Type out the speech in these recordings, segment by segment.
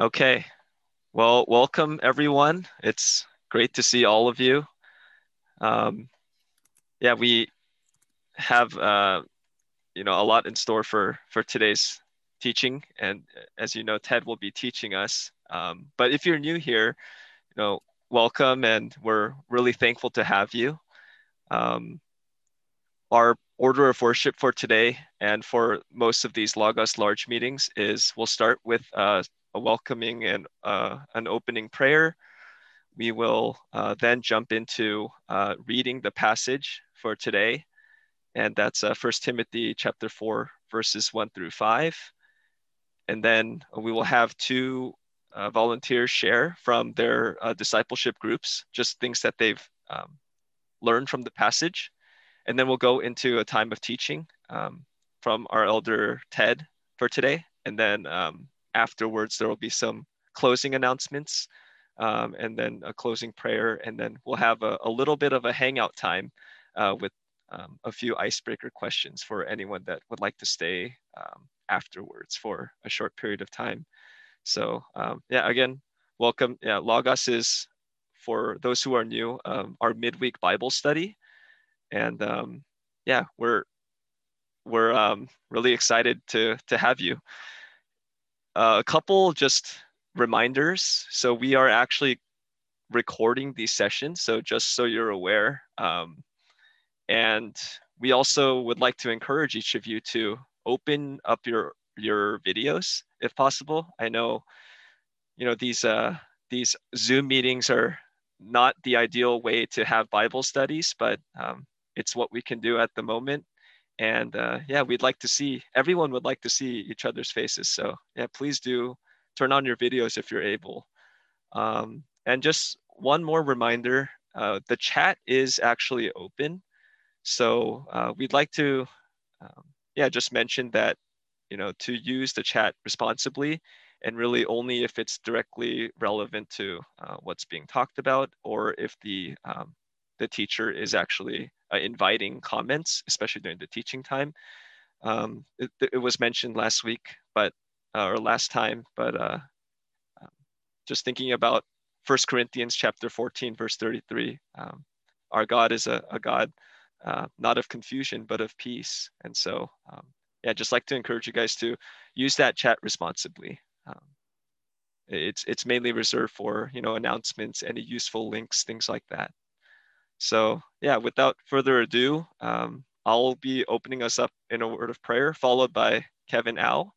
Okay. Well, welcome everyone. It's great to see all of you. Um, yeah, we have uh, you know a lot in store for for today's teaching, and as you know, Ted will be teaching us. Um, but if you're new here, you know, welcome, and we're really thankful to have you. Um, our order of worship for today and for most of these Logos large meetings is we'll start with uh, a welcoming and uh, an opening prayer. We will uh, then jump into uh, reading the passage for today, and that's uh, 1 Timothy chapter 4, verses 1 through 5. And then we will have two uh, volunteers share from their uh, discipleship groups, just things that they've um, learned from the passage. And then we'll go into a time of teaching um, from our elder Ted for today. And then um, afterwards, there will be some closing announcements um, and then a closing prayer. And then we'll have a, a little bit of a hangout time uh, with um, a few icebreaker questions for anyone that would like to stay um, afterwards for a short period of time. So um, yeah, again, welcome. Yeah, Logos is for those who are new, um, our midweek Bible study. And um, yeah, we're we're really excited to to have you. Uh, a couple just reminders. So we are actually recording these sessions. So just so you're aware. Um, and we also would like to encourage each of you to open up your your videos if possible. I know, you know, these uh, these Zoom meetings are not the ideal way to have Bible studies, but um, it's what we can do at the moment and uh, yeah we'd like to see everyone would like to see each other's faces. So yeah please do turn on your videos if you're able. Um, and just one more reminder uh, the chat is actually open. So uh, we'd like to um, yeah just mention that you know to use the chat responsibly and really only if it's directly relevant to uh, what's being talked about or if the um, the teacher is actually uh, inviting comments, especially during the teaching time. Um, it, it, was mentioned last week, but uh, or last time, but uh, um, just thinking about First Corinthians chapter 14, verse 33. Um, our God is a, a God uh, not of confusion, but of peace. And so, um, yeah, just like to encourage you guys to use that chat responsibly. Um, it's it's mainly reserved for you know announcements, any useful links, things like that. So yeah, without further ado, um, I'll be opening us up in a word of prayer, followed by Kevin Al,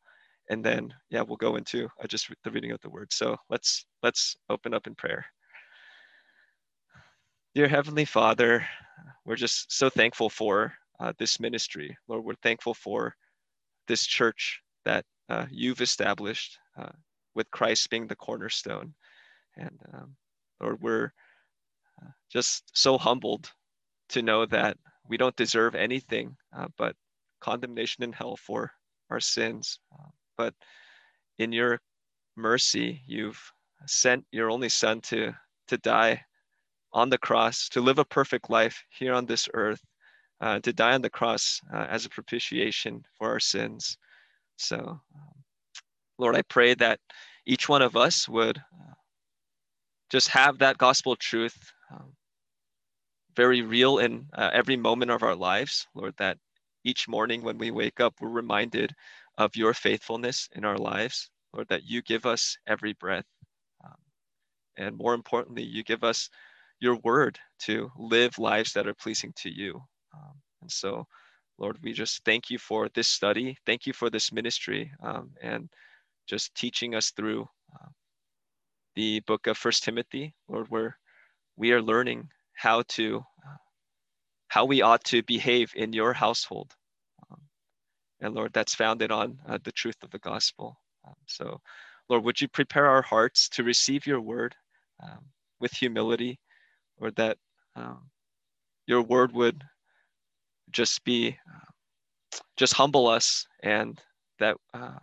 and then yeah, we'll go into uh, just the reading of the word. So let's let's open up in prayer. Dear Heavenly Father, we're just so thankful for uh, this ministry. Lord, we're thankful for this church that uh, you've established uh, with Christ being the cornerstone. And um, Lord, we're just so humbled to know that we don't deserve anything uh, but condemnation in hell for our sins. Uh, but in your mercy, you've sent your only son to, to die on the cross, to live a perfect life here on this earth, uh, to die on the cross uh, as a propitiation for our sins. So, um, Lord, I pray that each one of us would uh, just have that gospel truth um, very real in uh, every moment of our lives, Lord, that each morning when we wake up, we're reminded of your faithfulness in our lives, Lord, that you give us every breath. Um, and more importantly, you give us your word to live lives that are pleasing to you. Um, and so, Lord, we just thank you for this study. Thank you for this ministry um, and just teaching us through uh, the book of First Timothy, Lord, where we are learning how to how we ought to behave in your household. Um, and lord that's founded on uh, the truth of the gospel. Um, so lord would you prepare our hearts to receive your word um, with humility or that um, your word would just be uh, just humble us and that uh,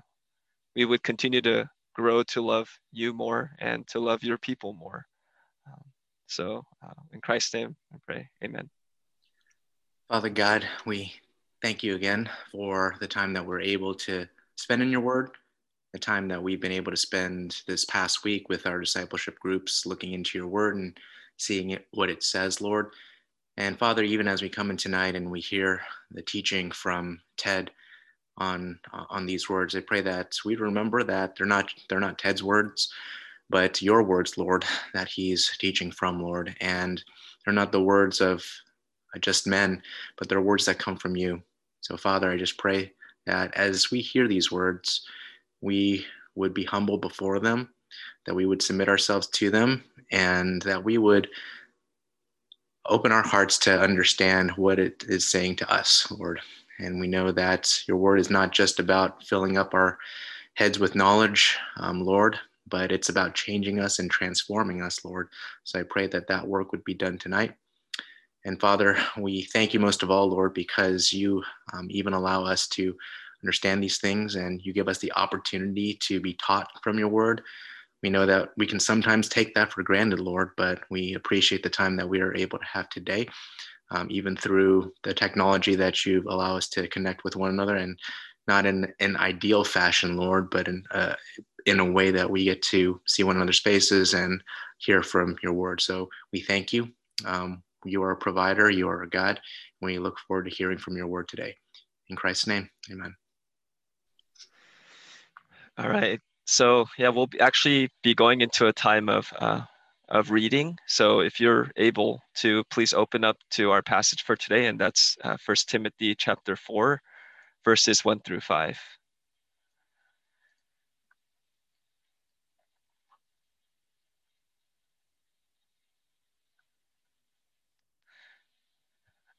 we would continue to grow to love you more and to love your people more so, uh, in Christ's name, I pray. Amen. Father God, we thank you again for the time that we're able to spend in your word. the time that we've been able to spend this past week with our discipleship groups, looking into your word and seeing it, what it says, Lord. And Father, even as we come in tonight and we hear the teaching from Ted on on these words, I pray that we remember that they're not they're not Ted's words, but your words, Lord, that he's teaching from, Lord. And they're not the words of just men, but they're words that come from you. So, Father, I just pray that as we hear these words, we would be humble before them, that we would submit ourselves to them, and that we would open our hearts to understand what it is saying to us, Lord. And we know that your word is not just about filling up our heads with knowledge, um, Lord, but it's about changing us and transforming us, Lord. So I pray that that work would be done tonight. And Father, we thank you most of all, Lord, because you um, even allow us to understand these things and you give us the opportunity to be taught from your word. We know that we can sometimes take that for granted, Lord, but we appreciate the time that we are able to have today, um, even through the technology that you allow us to connect with one another and not in an ideal fashion, Lord, but in, uh, in a way that we get to see one another's faces and hear from your word. So we thank you. Um, you are a provider, you are a God. We look forward to hearing from your word today. In Christ's name, amen. All right. So yeah, we'll actually be going into a time of uh, of reading. So if you're able to, please open up to our passage for today, and that's uh, First Timothy chapter four, verses one through five.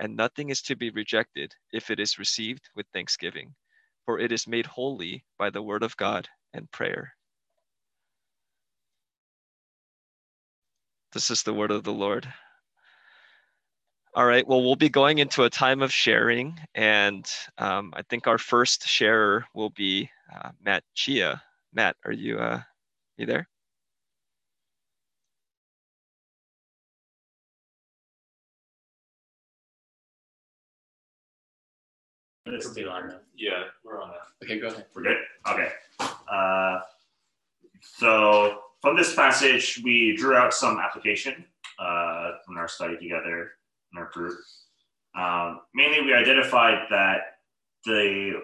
and nothing is to be rejected if it is received with thanksgiving, for it is made holy by the word of God and prayer. This is the word of the Lord. All right, well, we'll be going into a time of sharing, and um, I think our first sharer will be uh, Matt Chia. Matt, are you uh, you there? This will be on. Yeah, we're on that. Okay, go ahead. We're good? Okay. Uh, so from this passage, we drew out some application uh, from our study together in our group. Um, mainly, we identified that the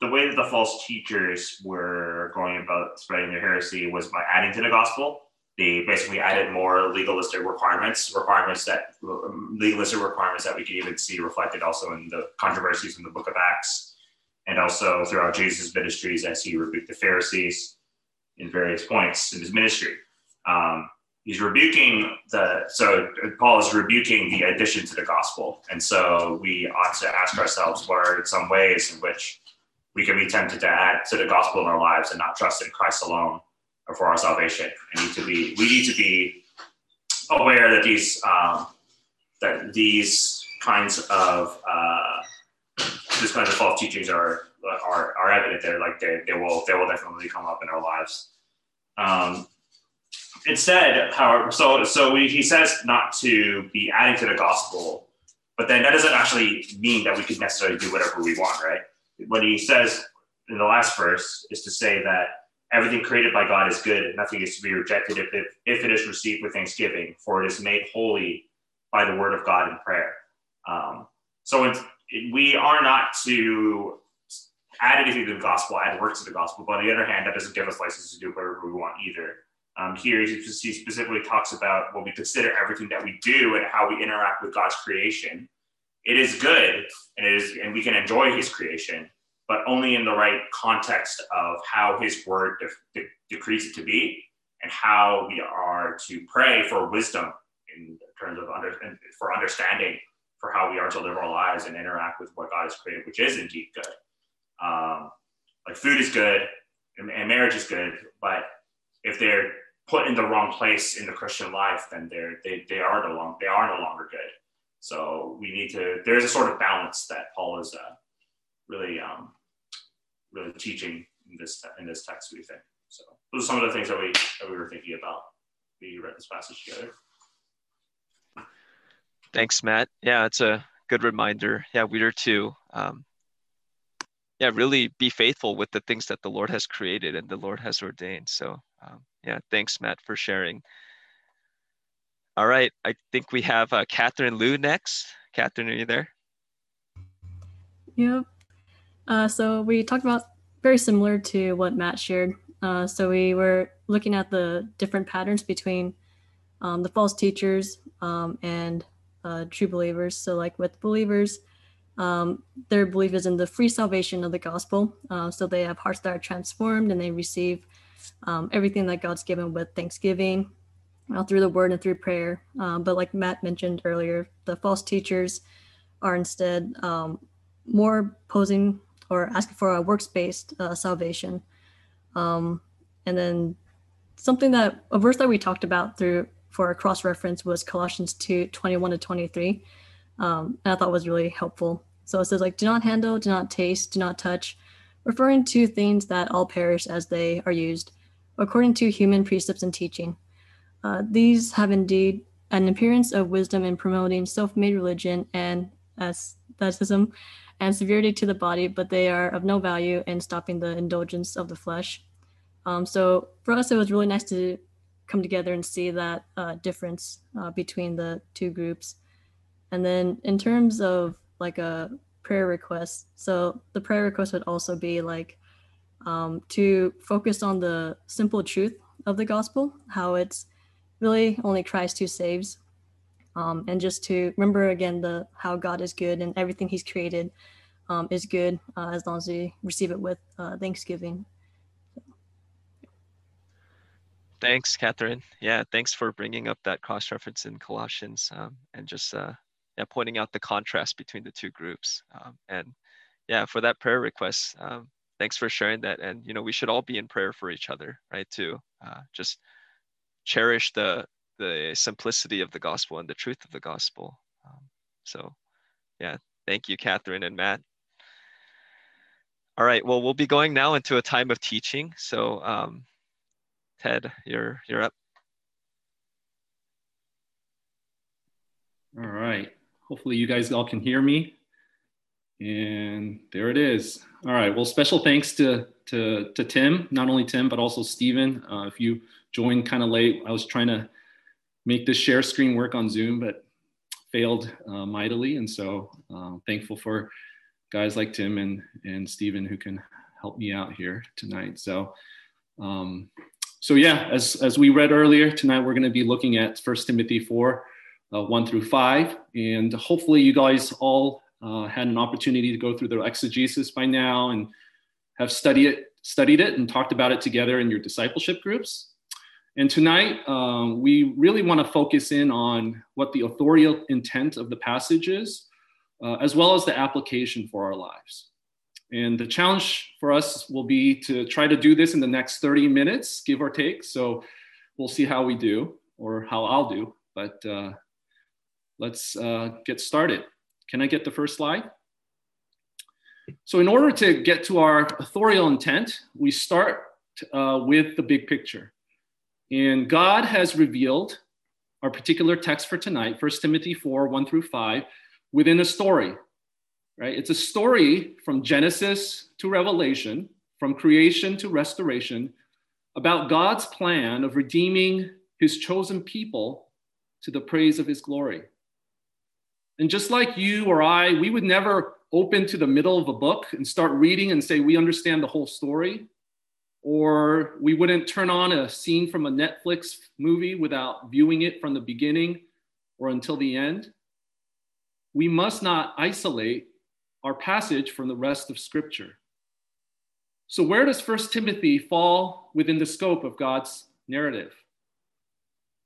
the way that the false teachers were going about spreading their heresy was by adding to the gospel they basically added more legalistic requirements, requirements that legalistic requirements that we can even see reflected also in the controversies in the book of Acts and also throughout Jesus' ministries as he rebuked the Pharisees in various points in his ministry. Um, he's rebuking the, so Paul is rebuking the addition to the gospel. And so we ought to ask ourselves what are some ways in which we can be tempted to add to the gospel in our lives and not trust in Christ alone for our salvation. I need to be, we need to be aware that these, um, that these kinds of, uh, this kind of false teachings are, are, are evident there. Like they, they will, they will definitely come up in our lives. Um, instead, however, so, so we, he says not to be adding to the gospel, but then that doesn't actually mean that we could necessarily do whatever we want, right? What he says in the last verse is to say that everything created by God is good, and nothing is to be rejected if it, if it is received with thanksgiving, for it is made holy by the word of God in prayer. Um, so we are not to add anything to the gospel, add works to the gospel. But on the other hand, that doesn't give us license to do whatever we want either. Um, here, he specifically talks about what we consider everything that we do and how we interact with God's creation. It is good, and it is, and we can enjoy His creation but only in the right context of how his word de- de- decrees it to be and how we are to pray for wisdom in terms of under, for understanding for how we are to live our lives and interact with what God has created, which is indeed good. Um, like food is good and, and marriage is good, but if they're put in the wrong place in the Christian life, then they're they they are no long they are no longer good. So we need to. There's a sort of balance that Paul is uh, really um, really teaching in this in this text. We think so. Those are some of the things that we that we were thinking about. We read this passage together. Thanks, Matt. Yeah, it's a good reminder. Yeah, we are too. Um, yeah, really be faithful with the things that the Lord has created and the Lord has ordained. So, um, yeah, thanks, Matt, for sharing. All right, I think we have uh, Catherine Liu next. Catherine, are you there? Yep. Uh, so we talked about very similar to what Matt shared. Uh, so we were looking at the different patterns between um, the false teachers um, and uh, true believers. So, like with believers, um, their belief is in the free salvation of the gospel. Uh, so they have hearts that are transformed and they receive um, everything that God's given with thanksgiving through the word and through prayer. Um, but like Matt mentioned earlier, the false teachers are instead um, more posing or asking for a works based uh, salvation. Um, and then something that a verse that we talked about through for a cross reference was Colossians 2 21 to 23. Um, and I thought was really helpful. So it says like, do not handle, do not taste, do not touch, referring to things that all perish as they are used, according to human precepts and teaching. Uh, these have indeed an appearance of wisdom in promoting self-made religion and asceticism and severity to the body, but they are of no value in stopping the indulgence of the flesh. Um, so for us, it was really nice to come together and see that uh, difference uh, between the two groups. And then in terms of like a prayer request. So the prayer request would also be like um, to focus on the simple truth of the gospel, how it's really only Christ who saves, um, and just to remember again the how God is good and everything He's created um, is good uh, as long as we receive it with uh, thanksgiving. Thanks, Catherine. Yeah, thanks for bringing up that cross reference in Colossians um, and just uh, yeah, pointing out the contrast between the two groups. Um, and yeah, for that prayer request, um, thanks for sharing that. And you know, we should all be in prayer for each other, right? To uh, just cherish the the simplicity of the gospel and the truth of the gospel. Um, so, yeah, thank you, Catherine and Matt. All right, well, we'll be going now into a time of teaching. So, um, Ted, you're you're up. All right hopefully you guys all can hear me. And there it is. All right. Well, special thanks to to, to Tim, not only Tim, but also Stephen. Uh, if you joined kind of late, I was trying to make this share screen work on Zoom, but failed uh, mightily. And so uh, thankful for guys like Tim and, and Stephen who can help me out here tonight. So, um, so yeah, as, as we read earlier tonight, we're going to be looking at First Timothy 4, uh, 1 through 5. And hopefully, you guys all uh, had an opportunity to go through the exegesis by now and have studied it, studied it and talked about it together in your discipleship groups. And tonight, um, we really want to focus in on what the authorial intent of the passage is, uh, as well as the application for our lives. And the challenge for us will be to try to do this in the next 30 minutes, give or take. So we'll see how we do or how I'll do. But uh, let's uh, get started. Can I get the first slide? So in order to get to our authorial intent, we start uh, with the big picture. And God has revealed our particular text for tonight, 1 Timothy 4, 1 through 5, within a story, right? It's a story from Genesis to Revelation, from creation to restoration, about God's plan of redeeming his chosen people to the praise of his glory. And just like you or I, we would never open to the middle of a book and start reading and say, we understand the whole story. Or we wouldn't turn on a scene from a Netflix movie without viewing it from the beginning or until the end. We must not isolate our passage from the rest of Scripture. So, where does First Timothy fall within the scope of God's narrative?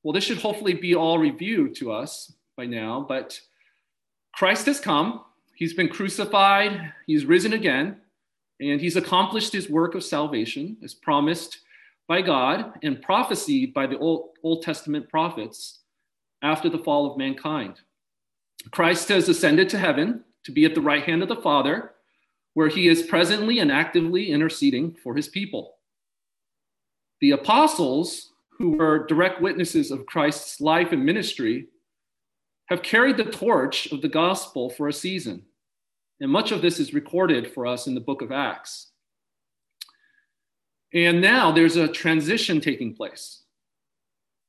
Well, this should hopefully be all reviewed to us by now, but Christ has come, he's been crucified, he's risen again, and he's accomplished his work of salvation as promised by God and prophesied by the Old, Old Testament prophets after the fall of mankind. Christ has ascended to heaven to be at the right hand of the Father, where he is presently and actively interceding for his people. The apostles, who were direct witnesses of Christ's life and ministry, have carried the torch of the gospel for a season. And much of this is recorded for us in the book of Acts. And now there's a transition taking place,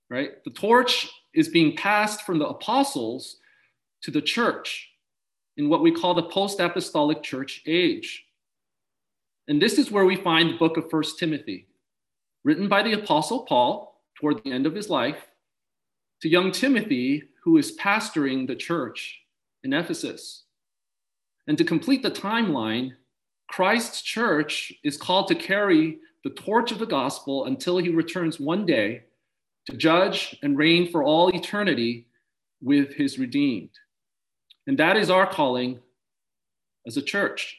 right? The torch is being passed from the apostles to the church in what we call the post apostolic church age. And this is where we find the book of First Timothy, written by the apostle Paul toward the end of his life to young Timothy, who is pastoring the church in Ephesus. And to complete the timeline, Christ's church is called to carry the torch of the gospel until he returns one day to judge and reign for all eternity with his redeemed. And that is our calling as a church.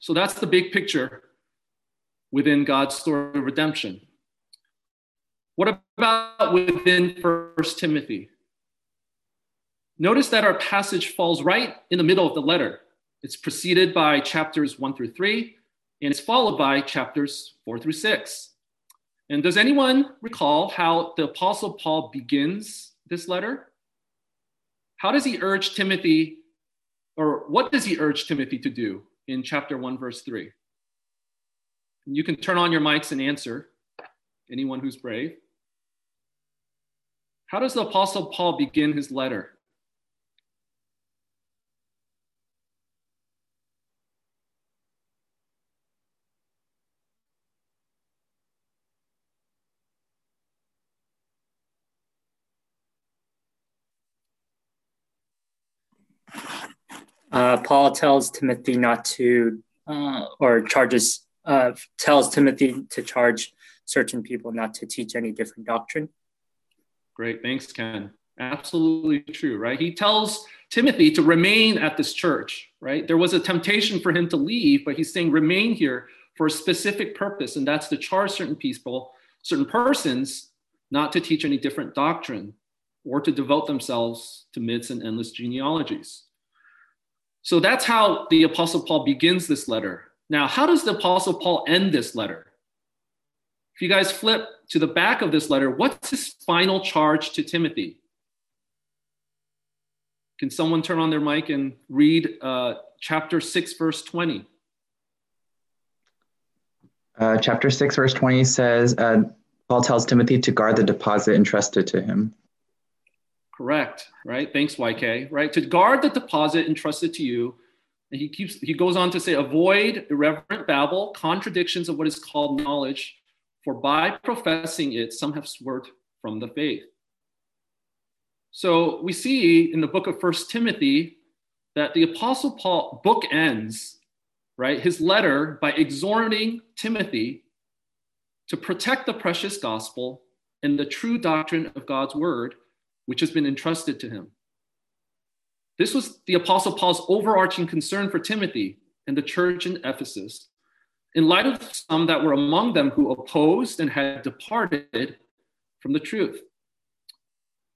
So that's the big picture within God's story of redemption. What about within First Timothy? Notice that our passage falls right in the middle of the letter. It's preceded by chapters one through three, and it's followed by chapters four through six. And does anyone recall how the Apostle Paul begins this letter? How does he urge Timothy, or what does he urge Timothy to do in chapter 1, verse 3? You can turn on your mics and answer, anyone who's brave. How does the Apostle Paul begin his letter? Uh, Paul tells Timothy not to, uh, or charges, uh, tells Timothy to charge certain people not to teach any different doctrine. Great, thanks, Ken. Absolutely true, right? He tells Timothy to remain at this church, right? There was a temptation for him to leave, but he's saying remain here for a specific purpose, and that's to charge certain people, certain persons, not to teach any different doctrine or to devote themselves to myths and endless genealogies. So that's how the Apostle Paul begins this letter. Now, how does the Apostle Paul end this letter? If you guys flip to the back of this letter, what's his final charge to Timothy? Can someone turn on their mic and read uh, chapter 6, verse 20? Uh, chapter 6, verse 20 says, uh, Paul tells Timothy to guard the deposit entrusted to him. Correct, right? Thanks, YK, right? To guard the deposit entrusted to you. And he keeps he goes on to say, avoid irreverent babble, contradictions of what is called knowledge, for by professing it, some have swerved from the faith. So we see in the book of First Timothy that the apostle Paul book ends, right, his letter by exhorting Timothy to protect the precious gospel and the true doctrine of God's word which has been entrusted to him. This was the Apostle Paul's overarching concern for Timothy and the church in Ephesus, in light of some that were among them who opposed and had departed from the truth.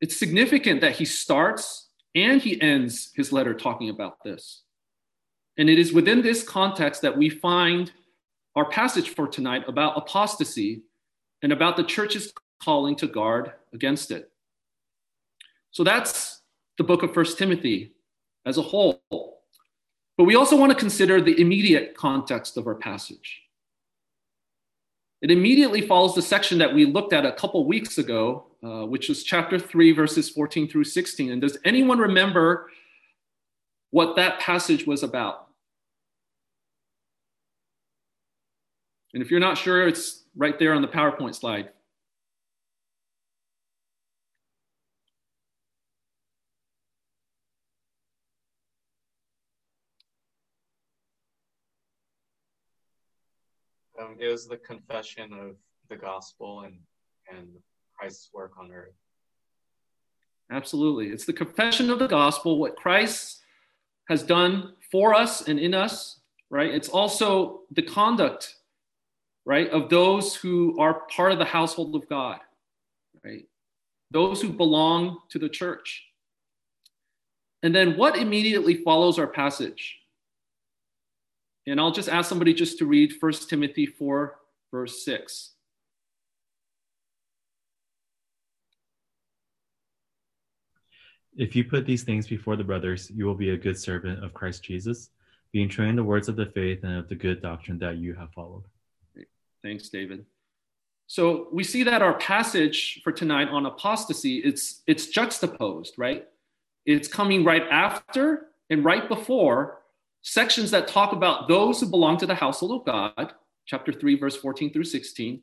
It's significant that he starts and he ends his letter talking about this. And it is within this context that we find our passage for tonight about apostasy and about the church's calling to guard against it. So that's the book of First Timothy as a whole. But we also want to consider the immediate context of our passage. It immediately follows the section that we looked at a couple weeks ago, uh, which was chapter 3, verses 14 through 16. And does anyone remember what that passage was about? And if you're not sure, it's right there on the PowerPoint slide. Um, it was the confession of the gospel and and Christ's work on earth. Absolutely. It's the confession of the gospel, what Christ has done for us and in us, right? It's also the conduct right? Of those who are part of the household of God, right? Those who belong to the church. And then what immediately follows our passage? And I'll just ask somebody just to read 1 Timothy 4, verse 6. If you put these things before the brothers, you will be a good servant of Christ Jesus, being trained in the words of the faith and of the good doctrine that you have followed. Thanks, David. So we see that our passage for tonight on apostasy, it's it's juxtaposed, right? It's coming right after and right before sections that talk about those who belong to the household of God, chapter 3, verse 14 through 16,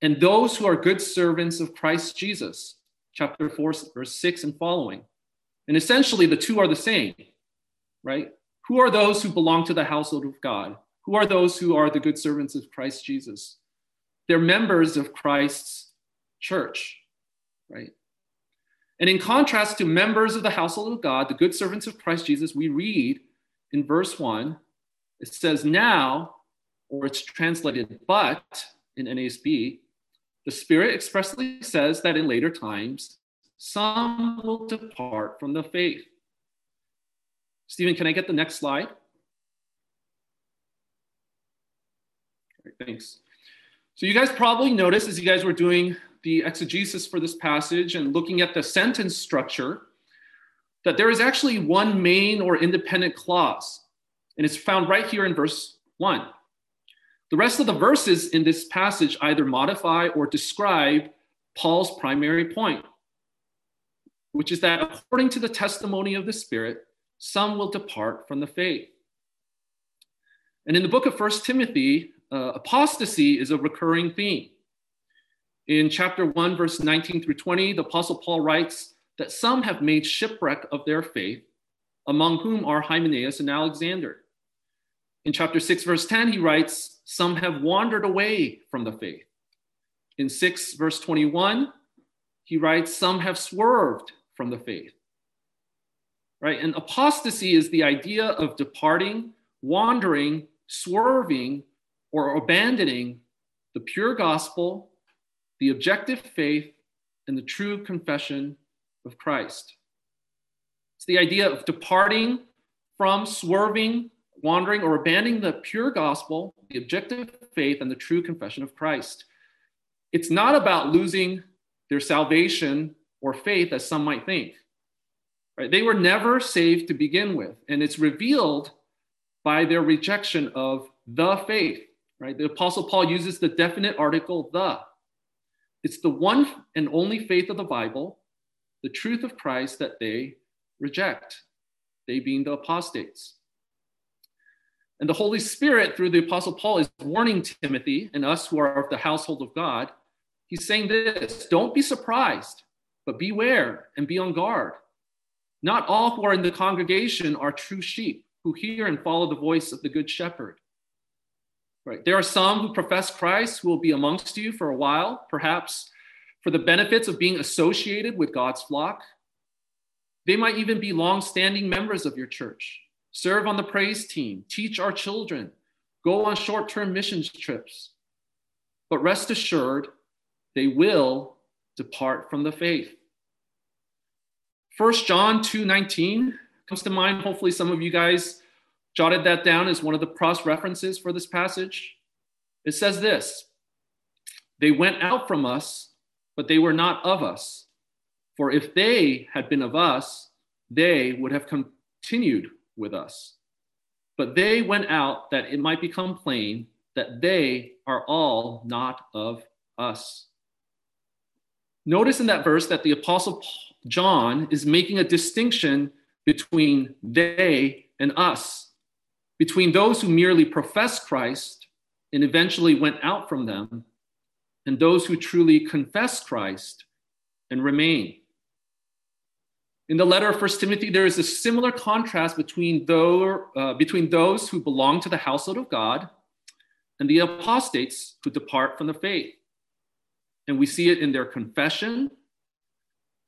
and those who are good servants of Christ Jesus, chapter 4, verse 6 and following. And essentially, the two are the same, right? Who are those who belong to the household of God? Who are those who are the good servants of Christ Jesus? They're members of Christ's church, right? And in contrast to members of the household of God, the good servants of Christ Jesus, we read in verse 1, it says, Now, or it's translated, but in NASB, the Spirit expressly says that in later times, some will depart from the faith. Stephen, can I get the next slide? Right, thanks. So you guys probably noticed as you guys were doing the exegesis for this passage and looking at the sentence structure that there is actually one main or independent clause, and it's found right here in verse 1. The rest of the verses in this passage either modify or describe Paul's primary point, which is that according to the testimony of the Spirit, some will depart from the faith. And in the book of First Timothy, uh, apostasy is a recurring theme. In chapter 1, verse 19 through 20, the Apostle Paul writes that some have made shipwreck of their faith, among whom are Hymenaeus and Alexander. In chapter 6, verse 10, he writes, Some have wandered away from the faith. In 6, verse 21, he writes, Some have swerved from the faith. Right? And apostasy is the idea of departing, wandering, swerving, or abandoning the pure gospel, the objective faith, and the true confession of Christ. It's the idea of departing from swerving, wandering, or abandoning the pure gospel, the objective faith, and the true confession of Christ. It's not about losing their salvation or faith, as some might think. Right? They were never saved to begin with, and it's revealed by their rejection of the faith right? The Apostle Paul uses the definite article the. It's the one and only faith of the Bible, the truth of Christ that they reject, they being the apostates. And the Holy Spirit, through the Apostle Paul, is warning Timothy and us who are of the household of God. He's saying this don't be surprised, but beware and be on guard. Not all who are in the congregation are true sheep who hear and follow the voice of the good shepherd. Right. There are some who profess Christ who will be amongst you for a while, perhaps for the benefits of being associated with God's flock. They might even be long-standing members of your church, serve on the praise team, teach our children, go on short-term missions trips. But rest assured, they will depart from the faith. 1 John 2:19 comes to mind. Hopefully, some of you guys jotted that down as one of the cross references for this passage. It says this They went out from us, but they were not of us. For if they had been of us, they would have continued with us. But they went out that it might become plain that they are all not of us. Notice in that verse that the Apostle John is making a distinction between they and us between those who merely profess Christ and eventually went out from them, and those who truly confess Christ and remain. In the letter of First Timothy, there is a similar contrast between, those, uh, between those who belong to the household of God and the apostates who depart from the faith. And we see it in their confession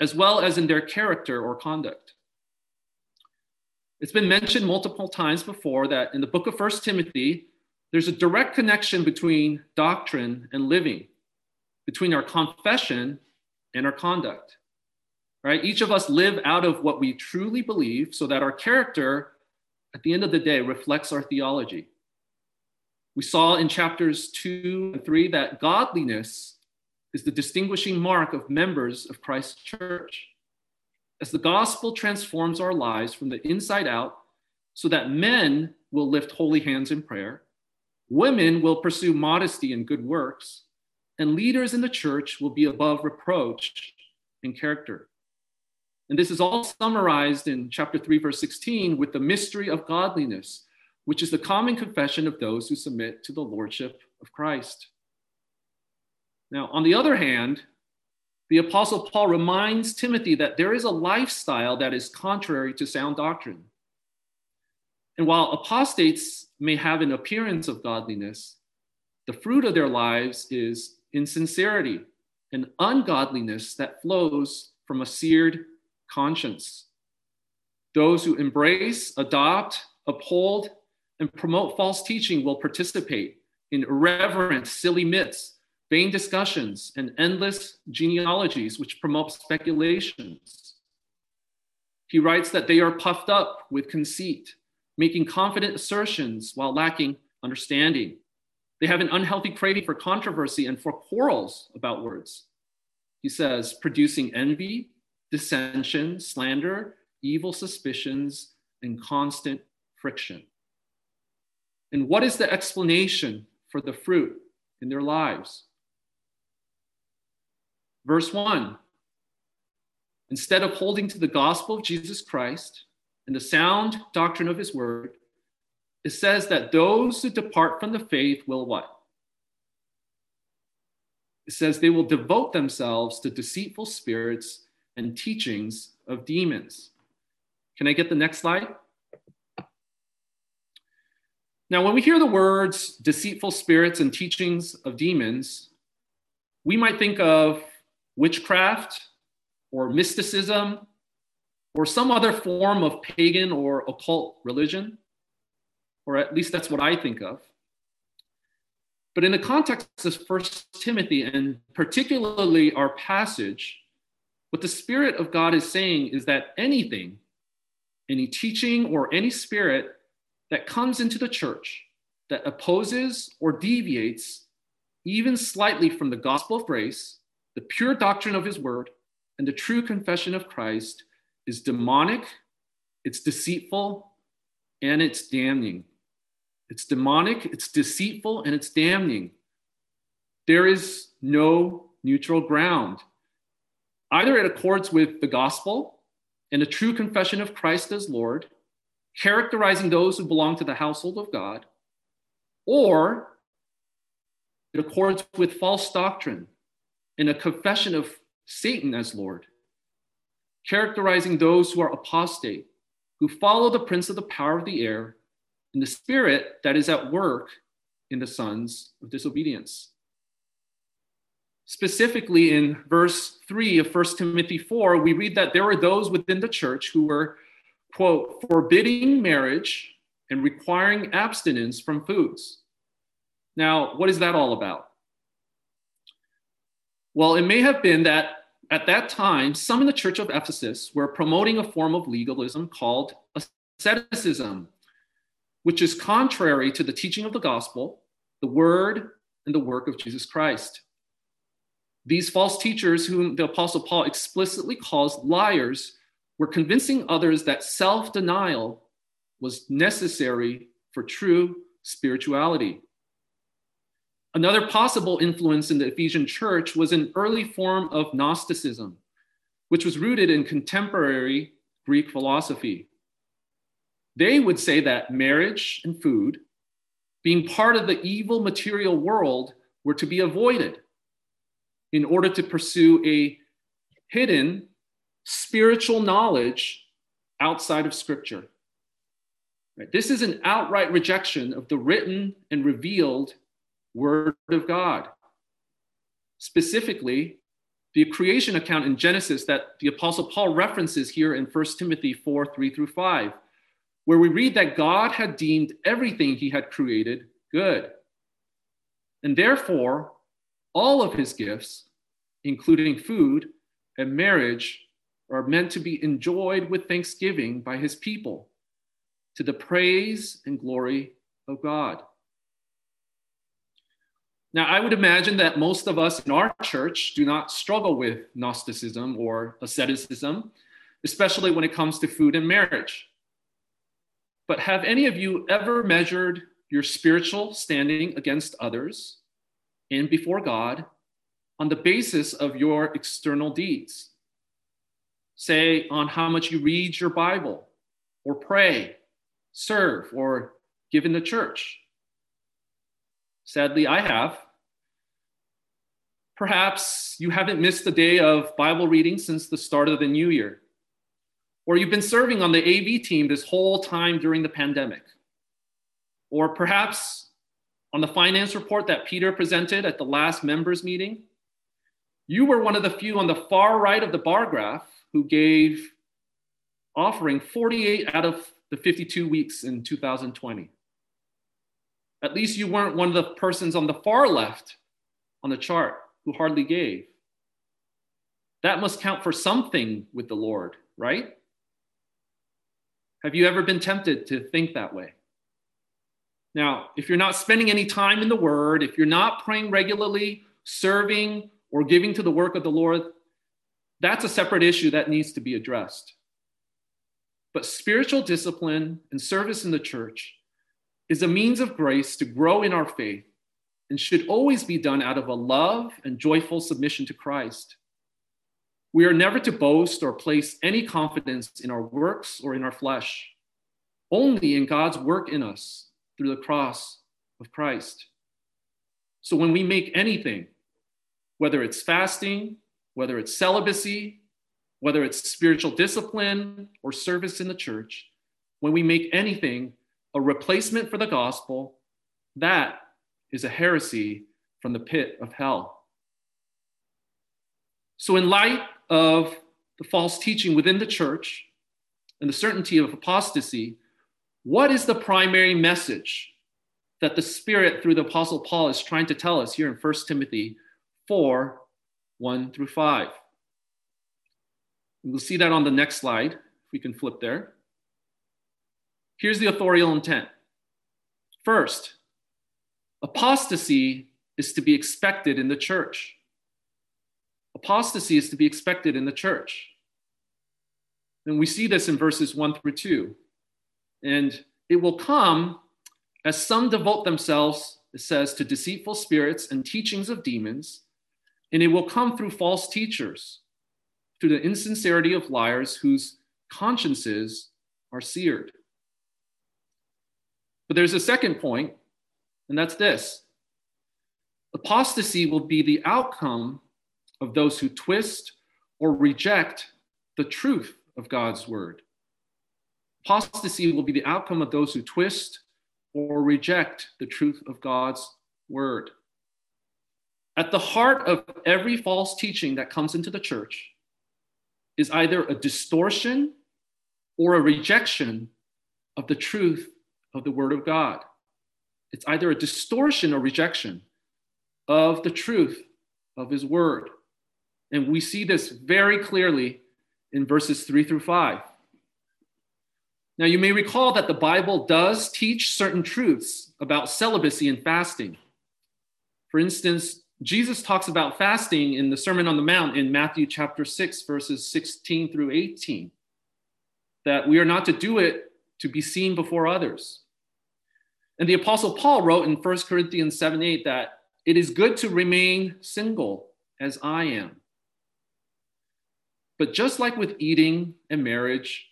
as well as in their character or conduct. It's been mentioned multiple times before that in the book of First Timothy, there's a direct connection between doctrine and living, between our confession and our conduct. Right? Each of us live out of what we truly believe so that our character, at the end of the day, reflects our theology. We saw in chapters two and three that godliness is the distinguishing mark of members of Christ's church. As the gospel transforms our lives from the inside out, so that men will lift holy hands in prayer, Women will pursue modesty and good works, and leaders in the church will be above reproach in character. And this is all summarized in chapter 3, verse 16, with the mystery of godliness, which is the common confession of those who submit to the lordship of Christ. Now, on the other hand, the Apostle Paul reminds Timothy that there is a lifestyle that is contrary to sound doctrine. And while apostates may have an appearance of godliness, the fruit of their lives is insincerity and ungodliness that flows from a seared conscience. Those who embrace, adopt, uphold, and promote false teaching will participate in irreverent, silly myths, vain discussions, and endless genealogies which promote speculations. He writes that they are puffed up with conceit making confident assertions while lacking understanding. They have an unhealthy craving for controversy and for quarrels about words. He says, producing envy, dissension, slander, evil suspicions, and constant friction. And what is the explanation for the fruit in their lives? Verse 1 Instead of holding to the gospel of Jesus Christ, and the sound doctrine of his word, it says that those who depart from the faith will what? It says they will devote themselves to deceitful spirits and teachings of demons. Can I get the next slide? Now, when we hear the words deceitful spirits and teachings of demons, we might think of witchcraft or mysticism or some other form of pagan or occult religion, or at least that's what I think of. But in the context of First Timothy, and particularly our passage, what the Spirit of God is saying is that anything, any teaching or any spirit that comes into the church that opposes or deviates even slightly from the gospel of grace, the pure doctrine of his word, and the true confession of Christ is demonic, it's deceitful, and it's damning. It's demonic, it's deceitful, and it's damning. There is no neutral ground. Either it accords with the gospel and a true confession of Christ as Lord, characterizing those who belong to the household of God, or it accords with false doctrine and a confession of Satan as Lord characterizing those who are apostate, who follow the prince of the power of the air and the spirit that is at work in the sons of disobedience. Specifically, in verse 3 of 1 Timothy 4, we read that there were those within the church who were, quote, forbidding marriage and requiring abstinence from foods. Now, what is that all about? Well, it may have been that at that time, some in the church of Ephesus were promoting a form of legalism called asceticism, which is contrary to the teaching of the gospel, the word, and the work of Jesus Christ. These false teachers, whom the Apostle Paul explicitly calls liars, were convincing others that self denial was necessary for true spirituality. Another possible influence in the Ephesian church was an early form of Gnosticism, which was rooted in contemporary Greek philosophy. They would say that marriage and food, being part of the evil material world, were to be avoided in order to pursue a hidden spiritual knowledge outside of Scripture. This is an outright rejection of the written and revealed Word of God. Specifically, the creation account in Genesis that the Apostle Paul references here in 1 Timothy 4 3 through 5, where we read that God had deemed everything he had created Good. And therefore, all of his gifts, including food and marriage, are meant to be enjoyed with thanksgiving by his people to the praise and glory of God. Now, I would imagine that most of us in our church do not struggle with Gnosticism or asceticism, especially when it comes to food and marriage. But have any of you ever measured your spiritual standing against others and before God on the basis of your external deeds? Say, on how much you read your Bible, or pray, serve, or give in the church. Sadly, I have. Perhaps you haven't missed a day of Bible reading since the start of the new year. Or you've been serving on the AV team this whole time during the pandemic. Or perhaps on the finance report that Peter presented at the last members meeting, you were one of the few on the far right of the bar graph who gave offering 48 out of the 52 weeks in 2020. At least you weren't one of the persons on the far left on the chart who hardly gave. That must count for something with the Lord, right? Have you ever been tempted to think that way? Now, if you're not spending any time in the Word, if you're not praying regularly, serving, or giving to the work of the Lord, that's a separate issue that needs to be addressed. But spiritual discipline and service in the church is a means of grace to grow in our faith and should always be done out of a love and joyful submission to Christ. We are never to boast or place any confidence in our works or in our flesh, only in God's work in us through the cross of Christ. So when we make anything, whether it's fasting, whether it's celibacy, whether it's spiritual discipline or service in the church, when we make anything a replacement for the gospel, that is a heresy from the pit of hell. So, in light of the false teaching within the church and the certainty of apostasy, what is the primary message that the Spirit, through the Apostle Paul, is trying to tell us here in 1 Timothy 4 1 through 5? We'll see that on the next slide, if we can flip there. Here's the authorial intent. First, Apostasy is to be expected in the church. Apostasy is to be expected in the church. And we see this in verses one through two. And it will come as some devote themselves, it says, to deceitful spirits and teachings of demons. And it will come through false teachers, through the insincerity of liars whose consciences are seared. But there's a second point and that's this apostasy will be the outcome of those who twist or reject the truth of God's word. Apostasy will be the outcome of those who twist or reject the truth of God's word. At the heart of every false teaching that comes into the church is either a distortion or a rejection of the truth of the word of God. It's either a distortion or rejection of the truth of his word. And we see this very clearly in verses three through five. Now, you may recall that the Bible does teach certain truths about celibacy and fasting. For instance, Jesus talks about fasting in the Sermon on the Mount in Matthew chapter 6, verses 16 through 18, that we are not to do it to be seen before others. And the Apostle Paul wrote in 1 Corinthians 7 8 that it is good to remain single as I am. But just like with eating and marriage,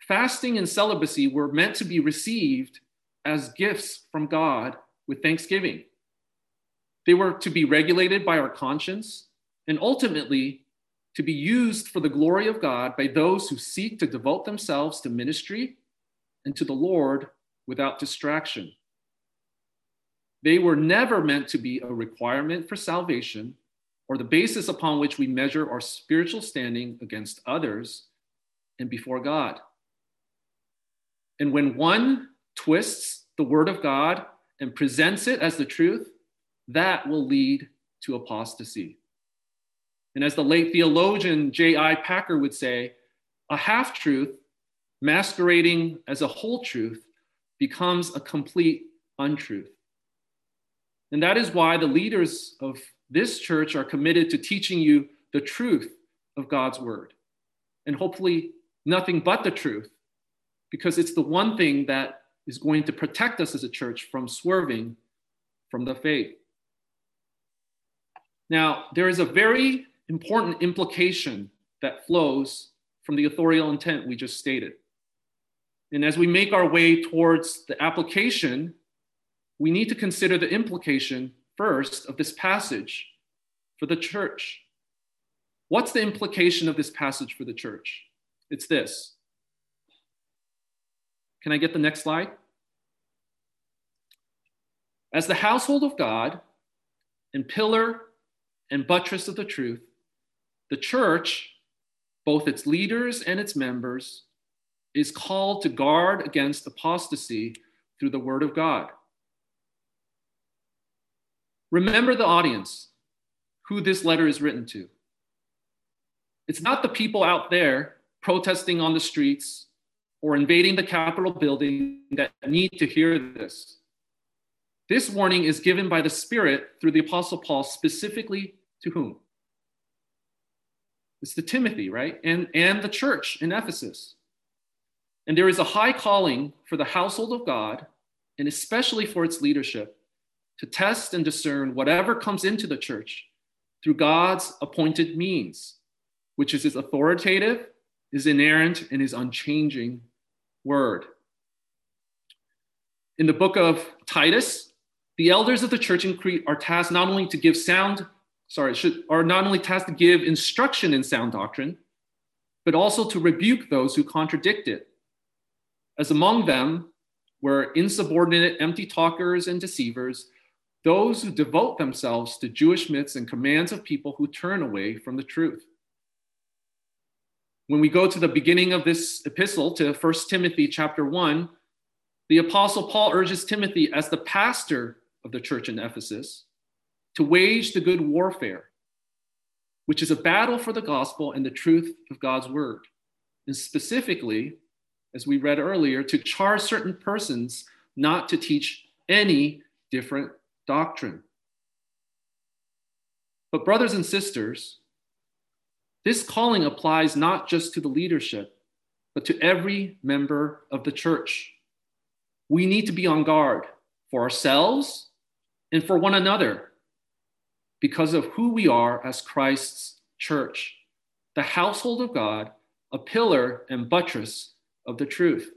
fasting and celibacy were meant to be received as gifts from God with thanksgiving. They were to be regulated by our conscience and ultimately to be used for the glory of God by those who seek to devote themselves to ministry and to the Lord without distraction. They were never meant to be a requirement for salvation or the basis upon which we measure our spiritual standing against others and before God. And when one twists the word of God and presents it as the truth, that will lead to apostasy. And as the late theologian J.I. Packer would say, a half truth masquerading as a whole truth becomes a complete untruth. And that is why the leaders of this church are committed to teaching you the truth of God's word. And hopefully, nothing but the truth, because it's the one thing that is going to protect us as a church from swerving from the faith. Now, there is a very important implication that flows from the authorial intent we just stated. And as we make our way towards the application, we need to consider the implication first of this passage for the church. What's the implication of this passage for the church? It's this. Can I get the next slide? As the household of God and pillar and buttress of the truth, the church, both its leaders and its members, is called to guard against apostasy through the word of God. Remember the audience, who this letter is written to. It's not the people out there protesting on the streets or invading the Capitol building that need to hear this. This warning is given by the Spirit through the Apostle Paul specifically to whom? It's to Timothy, right? And, and the church in Ephesus. And there is a high calling for the household of God, and especially for its leadership, to test and discern whatever comes into the church through God's appointed means, which is his authoritative, his inerrant, and his unchanging word. In the book of Titus, the elders of the church in Crete are tasked not only to give sound, sorry, should, are not only tasked to give instruction in sound doctrine, but also to rebuke those who contradict it as among them were insubordinate, empty talkers, and deceivers, those who devote themselves to Jewish myths and commands of people who turn away from the truth. When we go to the beginning of this epistle to 1 Timothy chapter 1, the apostle Paul urges Timothy as the pastor of the church in Ephesus to wage the good warfare, which is a battle for the gospel and the truth of God's word. And specifically, as we read earlier, to charge certain persons not to teach any different doctrine. But, brothers and sisters, this calling applies not just to the leadership, but to every member of the church. We need to be on guard for ourselves and for one another because of who we are as Christ's church, the household of God, a pillar and buttress of the truth.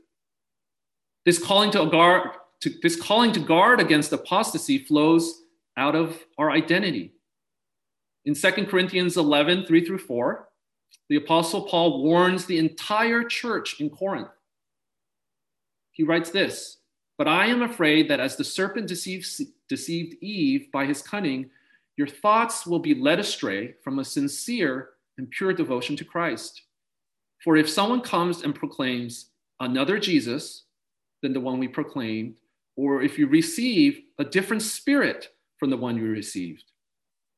This calling to guard, to, this calling to guard against apostasy flows out of our identity. In 2 Corinthians 11, 3 through 4, the Apostle Paul warns the entire church in Corinth. He writes this But I am afraid that as the serpent deceived, deceived Eve by his cunning, your thoughts will be led astray from a sincere and pure devotion to Christ. For if someone comes and proclaims another Jesus than the one we proclaimed, or if you receive a different spirit from the one you received,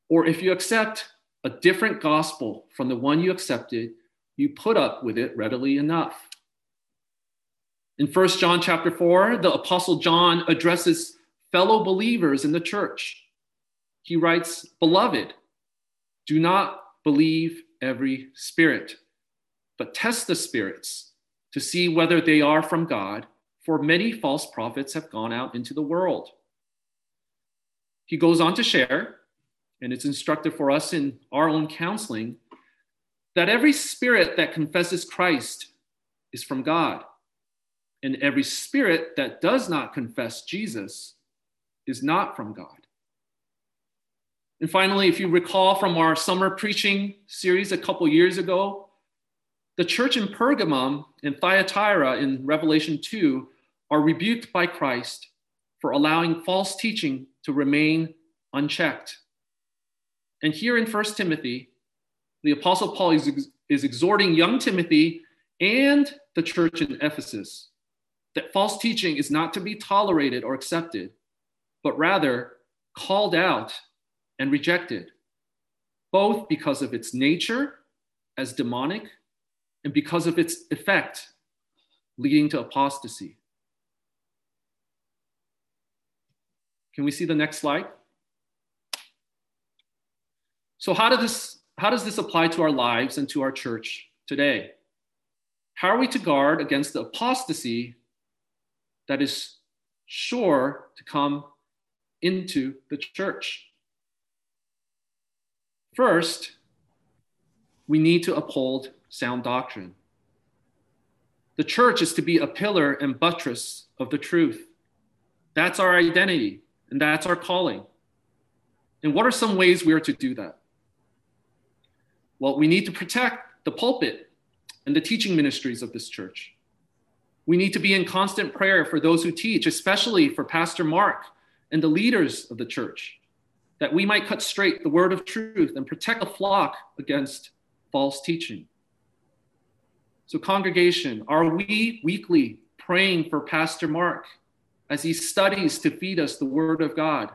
or if you accept a different gospel from the one you accepted, you put up with it readily enough. In 1 John chapter 4, the apostle John addresses fellow believers in the church. He writes, "Beloved, do not believe every spirit, but test the spirits to see whether they are from God, for many false prophets have gone out into the world. He goes on to share, and it's instructive for us in our own counseling, that every spirit that confesses Christ is from God, and every spirit that does not confess Jesus is not from God. And finally, if you recall from our summer preaching series a couple years ago, the church in Pergamum and Thyatira in Revelation 2 are rebuked by Christ for allowing false teaching to remain unchecked. And here in 1 Timothy, the Apostle Paul is, is exhorting young Timothy and the church in Ephesus that false teaching is not to be tolerated or accepted, but rather called out and rejected, both because of its nature as demonic and because of its effect leading to apostasy. Can we see the next slide? So how does this how does this apply to our lives and to our church today? How are we to guard against the apostasy that is sure to come into the church? First, we need to uphold sound doctrine. The church is to be a pillar and buttress of the truth. That's our identity and that's our calling. And what are some ways we are to do that? Well, we need to protect the pulpit and the teaching ministries of this church. We need to be in constant prayer for those who teach, especially for Pastor Mark and the leaders of the church, that we might cut straight the word of truth and protect the flock against false teaching. So, congregation, are we weekly praying for Pastor Mark as he studies to feed us the word of God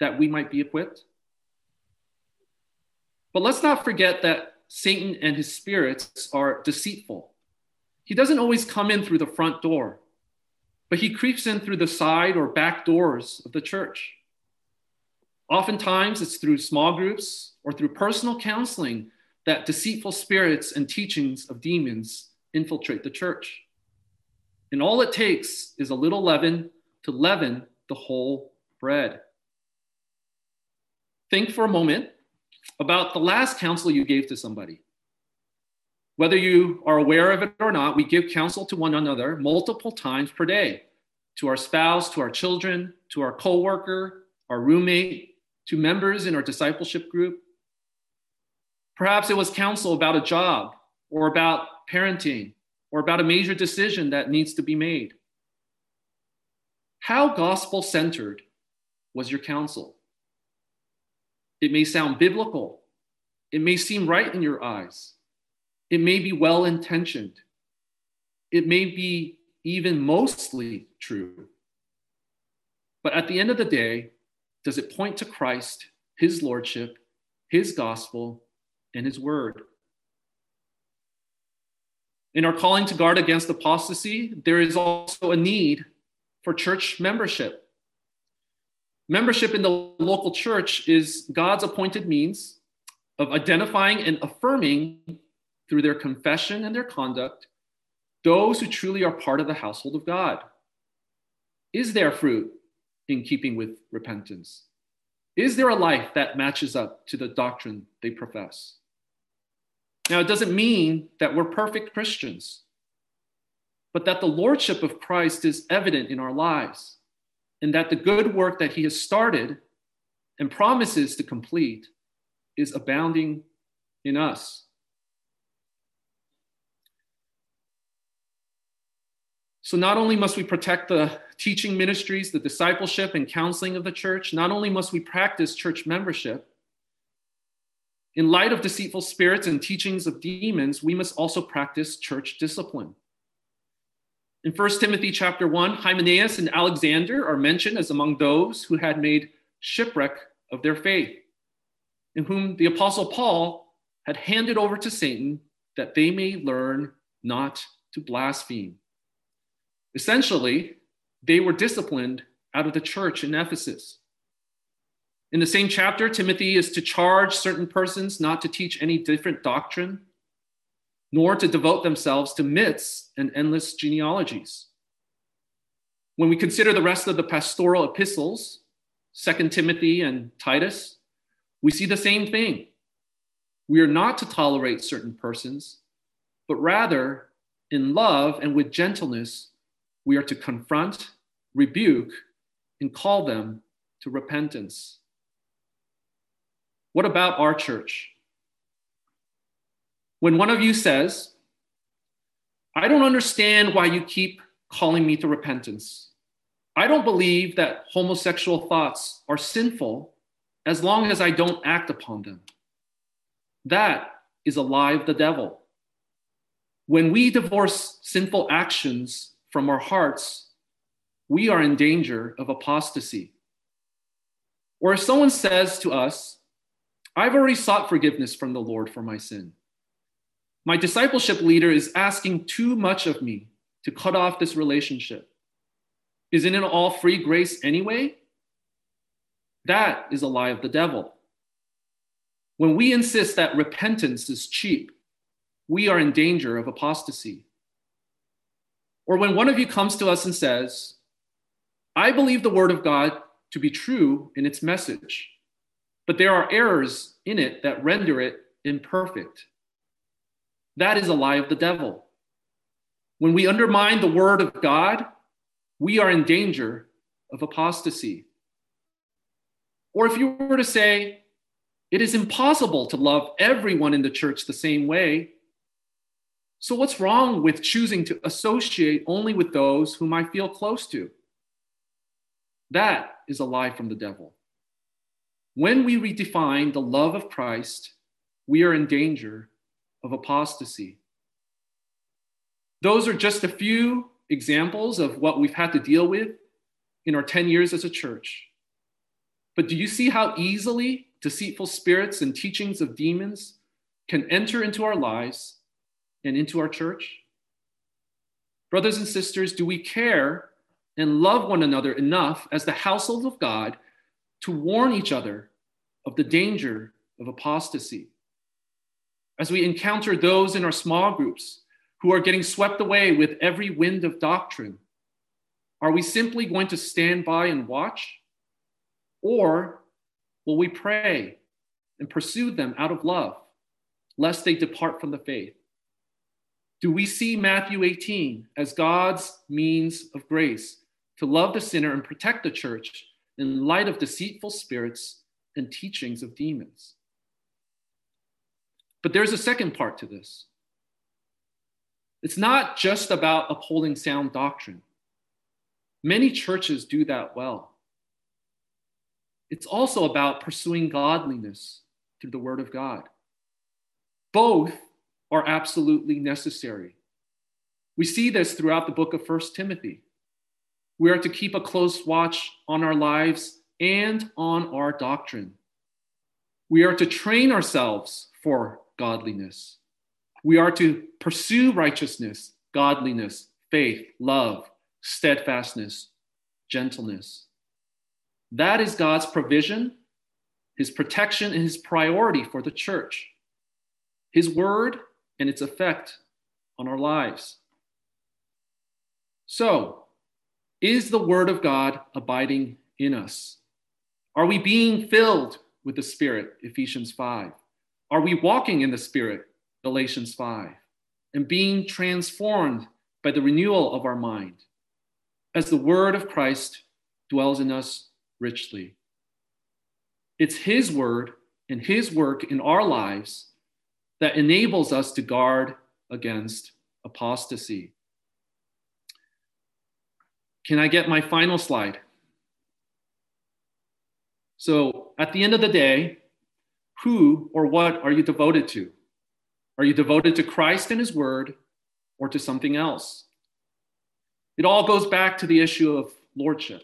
that we might be equipped? But let's not forget that Satan and his spirits are deceitful. He doesn't always come in through the front door, but he creeps in through the side or back doors of the church. Oftentimes, it's through small groups or through personal counseling that deceitful spirits and teachings of demons infiltrate the church. And all it takes is a little leaven to leaven the whole bread. Think for a moment about the last counsel you gave to somebody. Whether you are aware of it or not, we give counsel to one another multiple times per day to our spouse, to our children, to our coworker, our roommate, to members in our discipleship group. Perhaps it was counsel about a job or about parenting or about a major decision that needs to be made. How gospel centered was your counsel? It may sound biblical. It may seem right in your eyes. It may be well intentioned. It may be even mostly true. But at the end of the day, does it point to Christ, his lordship, his gospel, and his word? In our calling to guard against apostasy, there is also a need for church membership. Membership in the local church is God's appointed means of identifying and affirming through their confession and their conduct those who truly are part of the household of God. Is there fruit in keeping with repentance? Is there a life that matches up to the doctrine they profess? Now, it doesn't mean that we're perfect Christians, but that the lordship of Christ is evident in our lives and that the good work that he has started and promises to complete is abounding in us. So, not only must we protect the teaching ministries, the discipleship and counseling of the church, not only must we practice church membership, in light of deceitful spirits and teachings of demons, we must also practice church discipline. In 1 Timothy chapter 1, Hymenaeus and Alexander are mentioned as among those who had made shipwreck of their faith, in whom the apostle Paul had handed over to Satan that they may learn not to blaspheme. Essentially, they were disciplined out of the church in Ephesus. In the same chapter, Timothy is to charge certain persons not to teach any different doctrine nor to devote themselves to myths and endless genealogies. When we consider the rest of the pastoral epistles, 2 Timothy and Titus, we see the same thing. We are not to tolerate certain persons, but rather, in love and with gentleness, we are to confront, rebuke, and call them to repentance. What about our church? When one of you says, I don't understand why you keep calling me to repentance. I don't believe that homosexual thoughts are sinful as long as I don't act upon them. That is a lie of the devil. When we divorce sinful actions from our hearts, we are in danger of apostasy. Or if someone says to us, I've already sought forgiveness from the Lord for my sin. My discipleship leader is asking too much of me to cut off this relationship. Isn't it all free grace anyway? That is a lie of the devil. When we insist that repentance is cheap, we are in danger of apostasy. Or when one of you comes to us and says, I believe the word of God to be true in its message, but there are errors in it that render it imperfect. That is a lie of the devil. When we undermine the word of God, we are in danger of apostasy. Or if you were to say, it is impossible to love everyone in the church the same way, so what's wrong with choosing to associate only with those whom I feel close to? That is a lie from the devil. When we redefine the love of Christ, we are in danger of apostasy. Those are just a few examples of what we've had to deal with in our 10 years as a church. But do you see how easily deceitful spirits and teachings of demons can enter into our lives and into our church? Brothers and sisters, do we care and love one another enough as the household of God to warn each other of the danger of apostasy? As we encounter those in our small groups who are getting swept away with every wind of doctrine, are we simply going to stand by and watch? Or will we pray and pursue them out of love, lest they depart from the faith? Do we see Matthew 18 as God's means of grace to love the sinner and protect the church in light of deceitful spirits and teachings of demons? But there's a second part to this. It's not just about upholding sound doctrine. Many churches do that well. It's also about pursuing godliness through the Word of God. Both are absolutely necessary. We see this throughout the book of First Timothy. We are to keep a close watch on our lives and on our doctrine. We are to train ourselves for godliness. We are to pursue righteousness, godliness, faith, love, steadfastness, gentleness. That is God's provision, his protection, and his priority for the church. His word and its effect on our lives. So, is the word of God abiding in us? Are we being filled with the Spirit? Ephesians 5. Are we walking in the Spirit? Galatians 5. And being transformed by the renewal of our mind as the word of Christ dwells in us richly. It's His word and His work in our lives that enables us to guard against apostasy. Can I get my final slide? So, at the end of the day, who or what are you devoted to? Are you devoted to Christ and His Word or to something else? It all goes back to the issue of lordship.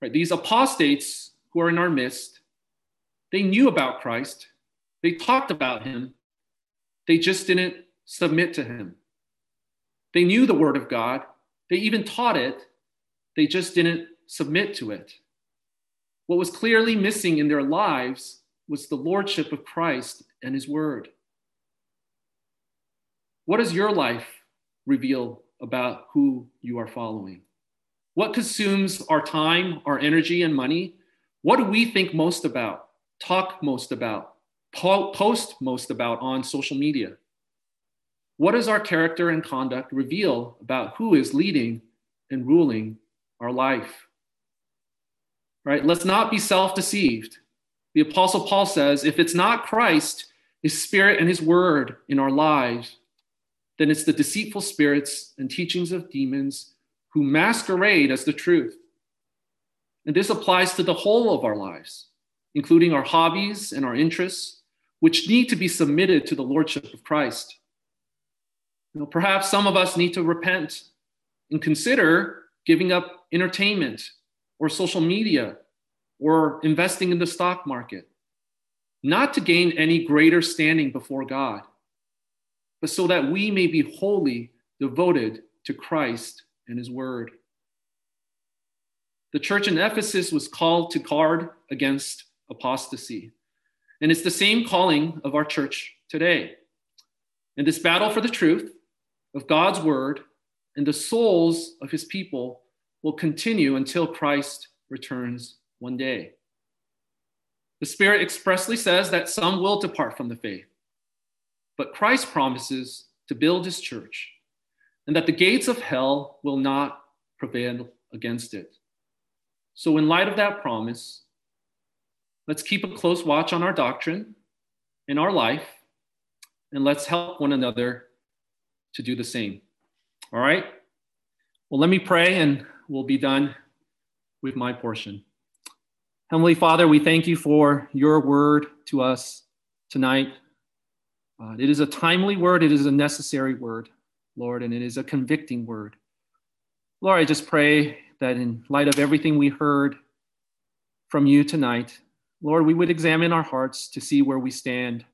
Right? These apostates who are in our midst, they knew about Christ, they talked about him, they just didn't submit to him. They knew the word of God, they even taught it, they just didn't submit to it. What was clearly missing in their lives was the lordship of Christ and his word. What does your life reveal about who you are following? What consumes our time, our energy, and money? What do we think most about, talk most about, post most about on social media? What does our character and conduct reveal about who is leading and ruling our life? Right? Let's not be self deceived. The Apostle Paul says if it's not Christ, his spirit, and his word in our lives, then it's the deceitful spirits and teachings of demons who masquerade as the truth. And this applies to the whole of our lives, including our hobbies and our interests, which need to be submitted to the Lordship of Christ. You know, perhaps some of us need to repent and consider giving up entertainment or social media or investing in the stock market, not to gain any greater standing before God, but so that we may be wholly devoted to Christ and his word. The church in Ephesus was called to guard against apostasy. And it's the same calling of our church today. In this battle for the truth of God's word and the souls of his people will continue until Christ returns one day. The Spirit expressly says that some will depart from the faith, but Christ promises to build his church and that the gates of hell will not prevail against it. So, in light of that promise, let's keep a close watch on our doctrine in our life, and let's help one another to do the same. All right? Well, let me pray and we'll be done with my portion. Heavenly Father, we thank you for your word to us tonight. Uh, it is a timely word, it is a necessary word, Lord, and it is a convicting word. Lord, I just pray that in light of everything we heard from you tonight, Lord, we would examine our hearts to see where we stand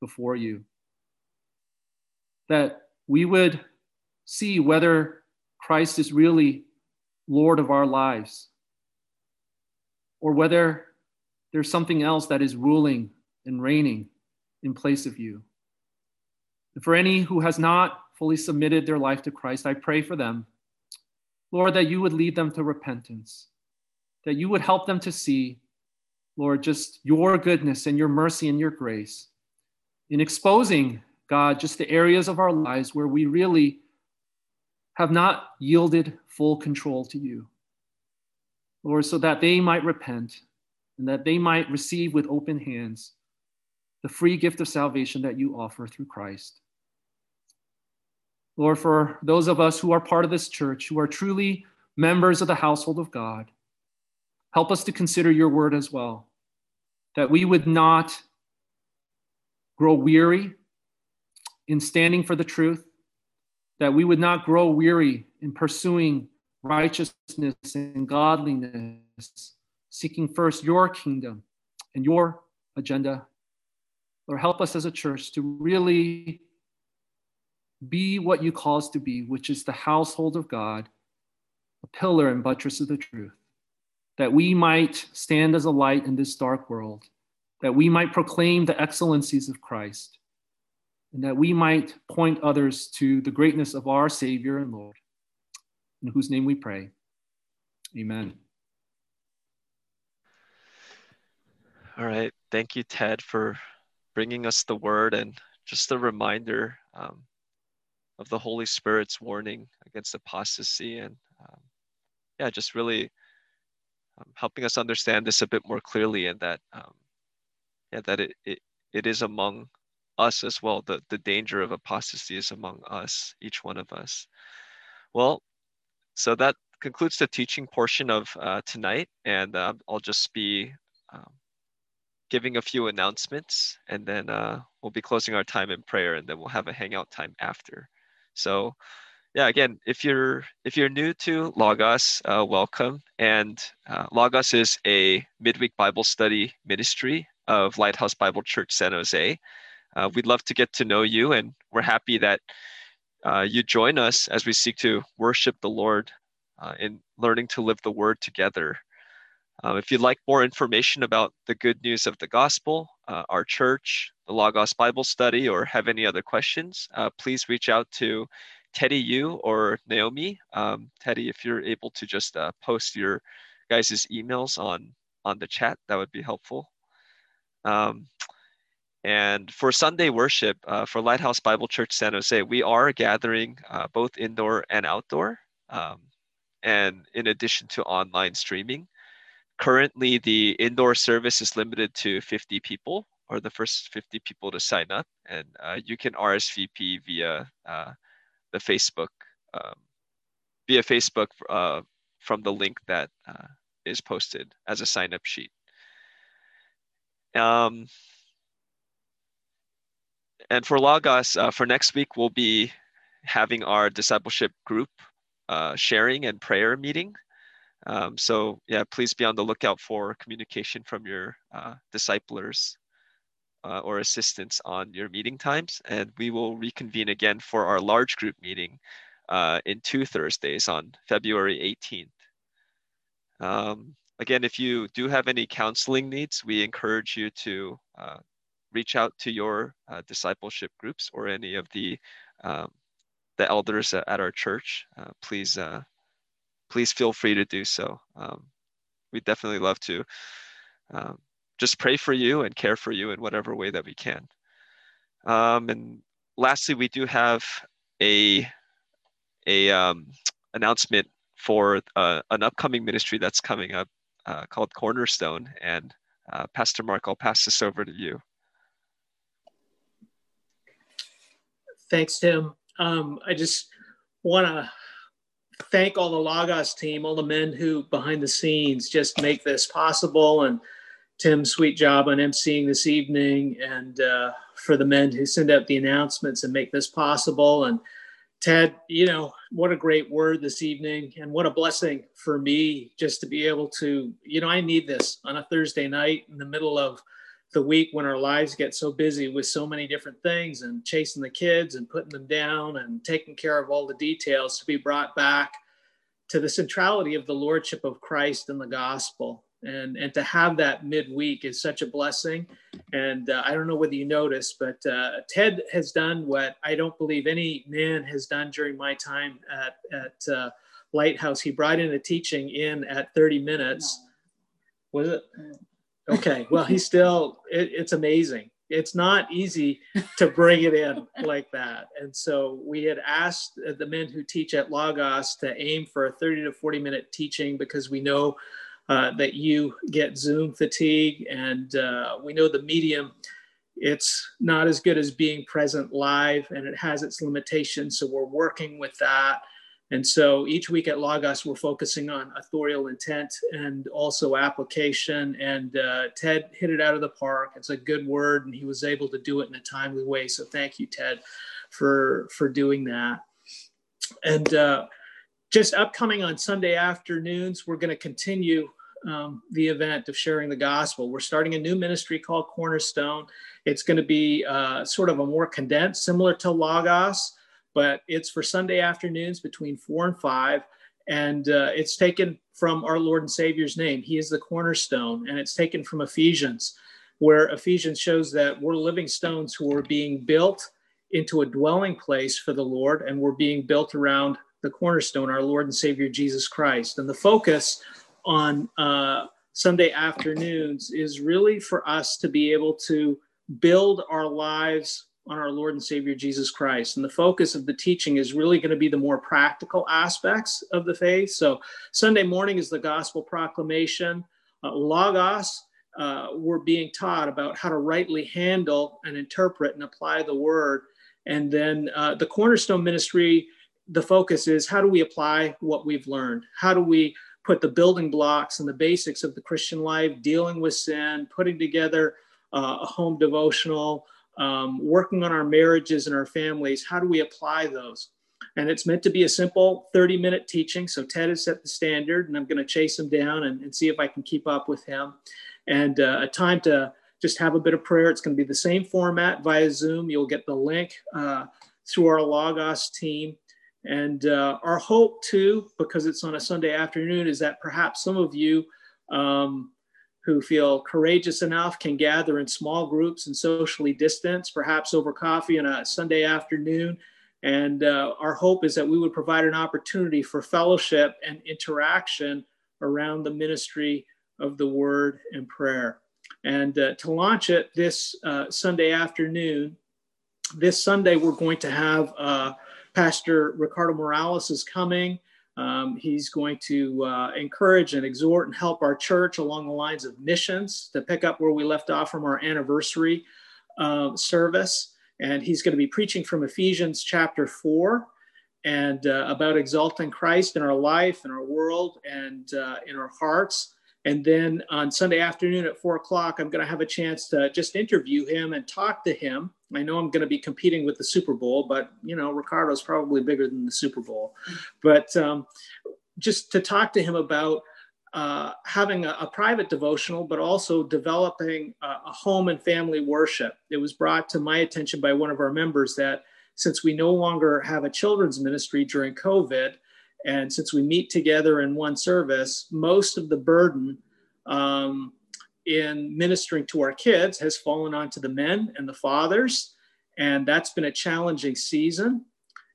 before you. That we would see whether Christ is really Lord of our lives or whether there's something else that is ruling and reigning in place of you. And for any who has not fully submitted their life to Christ, I pray for them Lord, that you would lead them to repentance, that you would help them to see, Lord, just your goodness and your mercy and your grace in exposing, God, just the areas of our lives where we really have not yielded full control to you. Lord, so that they might repent and that they might receive with open hands the free gift of salvation that you offer through Christ. Lord, for those of us who are part of this church, who are truly members of the household of God, help us to consider your word as well, that we would not grow weary in standing for the truth, that we would not grow weary in pursuing righteousness and godliness, seeking first your kingdom and your agenda. Lord, help us as a church to really be what you call us to be, which is the household of God, a pillar and buttress of the truth, that we might stand as a light in this dark world, that we might proclaim the excellencies of Christ, and that we might point others to the greatness of our Savior and Lord, in whose name we pray. Amen. All right. Thank you, Ted, for bringing us the word and just a reminder um, of the Holy Spirit's warning against apostasy and um, yeah, just really um, helping us understand this a bit more clearly and that um, yeah, that it, it, it is among us as well. The, the danger of apostasy is among us, each one of us. Well, so that concludes the teaching portion of uh, tonight, and uh, I'll just be um, giving a few announcements, and then uh, we'll be closing our time in prayer, and then we'll have a hangout time after. So yeah, again, if you're if you're new to Logos, uh, welcome. And uh, Logos is a midweek Bible study ministry of Lighthouse Bible Church San Jose. Uh, we'd love to get to know you, and we're happy that uh, you join us as we seek to worship the Lord uh, in learning to live the Word together. Uh, if you'd like more information about the good news of the gospel, uh, our church, the Logos Bible study, or have any other questions, uh, please reach out to Teddy Yu or Naomi. Um, Teddy, if you're able to just post your guys' emails on on the chat, that would be helpful. Um, and for Sunday worship uh, for Lighthouse Bible Church San Jose, we are gathering uh, both indoor and outdoor, um, and in addition to online streaming. Currently the indoor service is limited to 50 people or the first 50 people to sign up. And uh, you can rsvp via uh, the facebook um, via facebook uh, from the link that uh, is posted as a sign up sheet. Um, and for Logos, uh, for next week we'll be having our discipleship group uh, sharing and prayer meeting Um, so yeah, please be on the lookout for communication from your uh, disciplers uh, or assistants on your meeting times. And we will reconvene again for our large group meeting uh, in two Thursdays on February 18th. Um, again, if you do have any counseling needs, we encourage you to uh, reach out to your uh, discipleship groups or any of the um, the elders at our church. Uh, please, uh, please feel free to do so. Um, we definitely love to um, just pray for you and care for you in whatever way that we can. Um, and lastly, we do have a a um, announcement for uh, an upcoming ministry that's coming up uh, called Cornerstone. And uh, Pastor Mark, I'll pass this over to you. Thanks, Tim. Um, I just want to thank all the Logos team, all the men who behind the scenes just make this possible. And Tim, sweet job on emceeing this evening, and uh, for the men who send out the announcements and make this possible. And Ted, you know, what a great word this evening, and what a blessing for me just to be able to, you know, I need this on a Thursday night in the middle of the week when our lives get so busy with so many different things and chasing the kids and putting them down and taking care of all the details to be brought back to the centrality of the lordship of Christ and the gospel. And and to have that midweek is such a blessing. And uh, i don't know whether you noticed but uh, ted has done what i don't believe any man has done during my time at at uh, lighthouse. He brought in a teaching in at 30 minutes. Was it okay well he's still it, it's amazing it's not easy to bring it in like that and so we had asked the men who teach at Logos to aim for a 30 to 40 minute teaching because we know uh, that you get Zoom fatigue. And uh, we know the medium, it's not as good as being present live and it has its limitations. So we're working with that. And so each week at Logos, we're focusing on authorial intent and also application. And uh, Ted hit it out of the park. It's a good word, and he was able to do it in a timely way. So thank you, Ted, for for doing that. And uh, just upcoming on Sunday afternoons, we're going to continue um, the event of sharing the gospel. We're starting a new ministry called Cornerstone. It's going to be uh, sort of a more condensed, similar to Logos, but it's for Sunday afternoons between four and five. And uh, it's taken from our Lord and Savior's name. He is the cornerstone, and it's taken from Ephesians, where Ephesians shows that we're living stones who are being built into a dwelling place for the Lord, and we're being built around the cornerstone, our Lord and Savior Jesus Christ. And the focus on uh, Sunday afternoons is really for us to be able to build our lives on our Lord and Savior Jesus Christ. And the focus of the teaching is really going to be the more practical aspects of the faith. So, Sunday morning is the gospel proclamation. Uh, Logos, uh, we're being taught about how to rightly handle and interpret and apply the word. And then uh, the cornerstone ministry, the focus is how do we apply what we've learned? How do we put the building blocks and the basics of the Christian life, dealing with sin, putting together uh, a home devotional, um, working on our marriages and our families. How do we apply those? And it's meant to be a simple 30 minute teaching. So Ted has set the standard, and I'm going to chase him down and, and, see if I can keep up with him. And uh, a time to just have a bit of prayer. It's going to be the same format via Zoom. You'll get the link uh, through our Logos team. And uh, our hope, too, because it's on a Sunday afternoon, is that perhaps some of you um, who feel courageous enough can gather in small groups and socially distance, perhaps over coffee on a Sunday afternoon. And uh, our hope is that we would provide an opportunity for fellowship and interaction around the ministry of the word and prayer. And uh, to launch it this uh, Sunday afternoon, this Sunday, we're going to have uh, Pastor Ricardo Morales is coming. Um, he's going to uh, encourage and exhort and help our church along the lines of missions to pick up where we left off from our anniversary uh, service. And he's going to be preaching from Ephesians chapter 4 and uh, about exalting Christ in our life, in our world, and uh, in our hearts. And then on Sunday afternoon at four o'clock, I'm going to have a chance to just interview him and talk to him. I know I'm going to be competing with the Super Bowl, but you know, Ricardo's probably bigger than the Super Bowl. But um, just to talk to him about uh, having a, a, private devotional, but also developing a, a, home and family worship. It was brought to my attention by one of our members that since we no longer have a children's ministry during COVID, and since we meet together in one service, most of the burden um, in ministering to our kids has fallen onto the men and the fathers. And that's been a challenging season.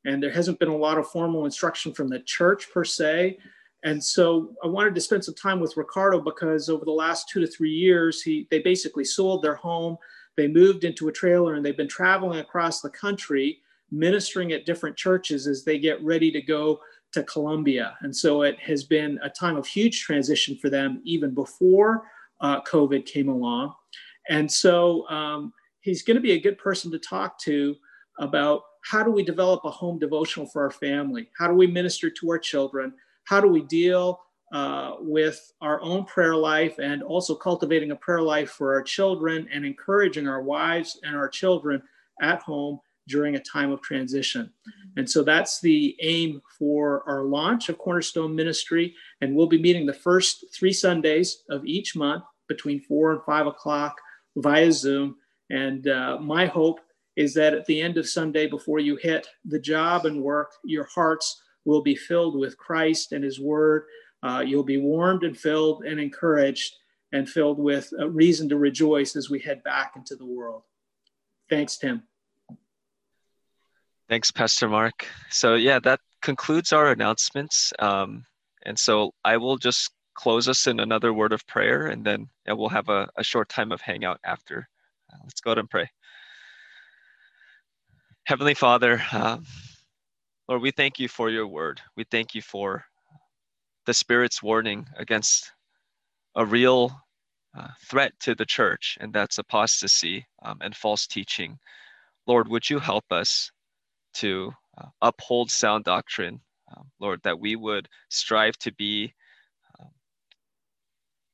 And there hasn't been a lot of formal instruction from the church per se. And so I wanted to spend some time with Ricardo because over the last two to three years, he they basically sold their home. They moved into a trailer and they've been traveling across the country, ministering at different churches as they get ready to go to Colombia. And so it has been a time of huge transition for them even before uh, COVID came along. And so um, he's going to be a good person to talk to about how do we develop a home devotional for our family? How do we minister to our children? How do we deal uh, with our own prayer life and also cultivating a prayer life for our children and encouraging our wives and our children at home during a time of transition. And so that's the aim for our launch of Cornerstone Ministry. And we'll be meeting the first three Sundays of each month between four and five o'clock via Zoom. And uh, my hope is that at the end of Sunday, before you hit the job and work, your hearts will be filled with Christ and His Word. Uh, you'll be warmed and filled and encouraged and filled with a reason to rejoice as we head back into the world. Thanks, Tim. Thanks, Pastor Mark. So, yeah, that concludes our announcements. Um, and so I will just close us in another word of prayer, and then we'll have a, a, short time of hangout after. Uh, let's go ahead and pray. Heavenly Father, um, Lord, we thank you for your word. We thank you for the Spirit's warning against a real uh, threat to the church, and that's apostasy um, and false teaching. Lord, would you help us to uh, uphold sound doctrine, um, Lord, that we would strive to be um,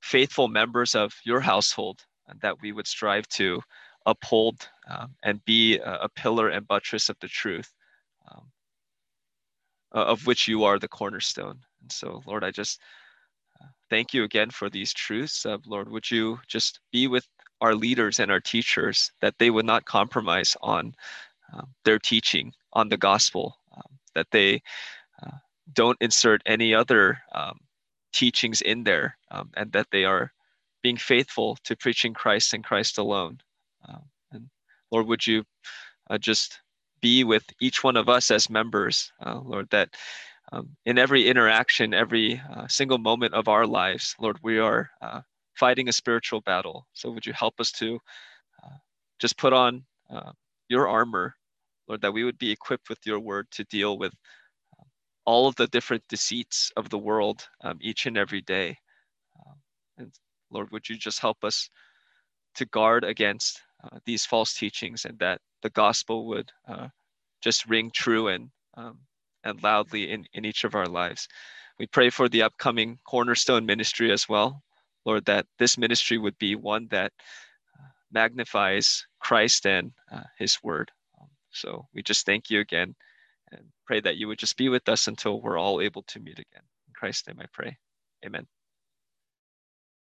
faithful members of your household, and that we would strive to uphold um, and be a, a, pillar and buttress of the truth, um, of which you are the cornerstone. And so, Lord, I just uh, thank you again for these truths. Uh, Lord, would you just be with our leaders and our teachers that they would not compromise on um, their teaching on the gospel, um, that they uh, don't insert any other um, teachings in there, um, and that they are being faithful to preaching Christ and Christ alone. Um, and Lord, would you uh, just be with each one of us as members, uh, Lord, that um, in every interaction, every uh, single moment of our lives, Lord, we are uh, fighting a spiritual battle. So would you help us to uh, just put on your armor Lord, that we would be equipped with your word to deal with um, all of the different deceits of the world um, each and every day. Um, and Lord, would you just help us to guard against uh, these false teachings and that the gospel would uh, just ring true and, um, and loudly in, in each of our lives. We pray for the upcoming Cornerstone ministry as well. Lord, that this ministry would be one that uh, magnifies Christ and uh, his word. So we just thank you again and pray that you would just be with us until we're all able to meet again. In Christ's name I pray. Amen.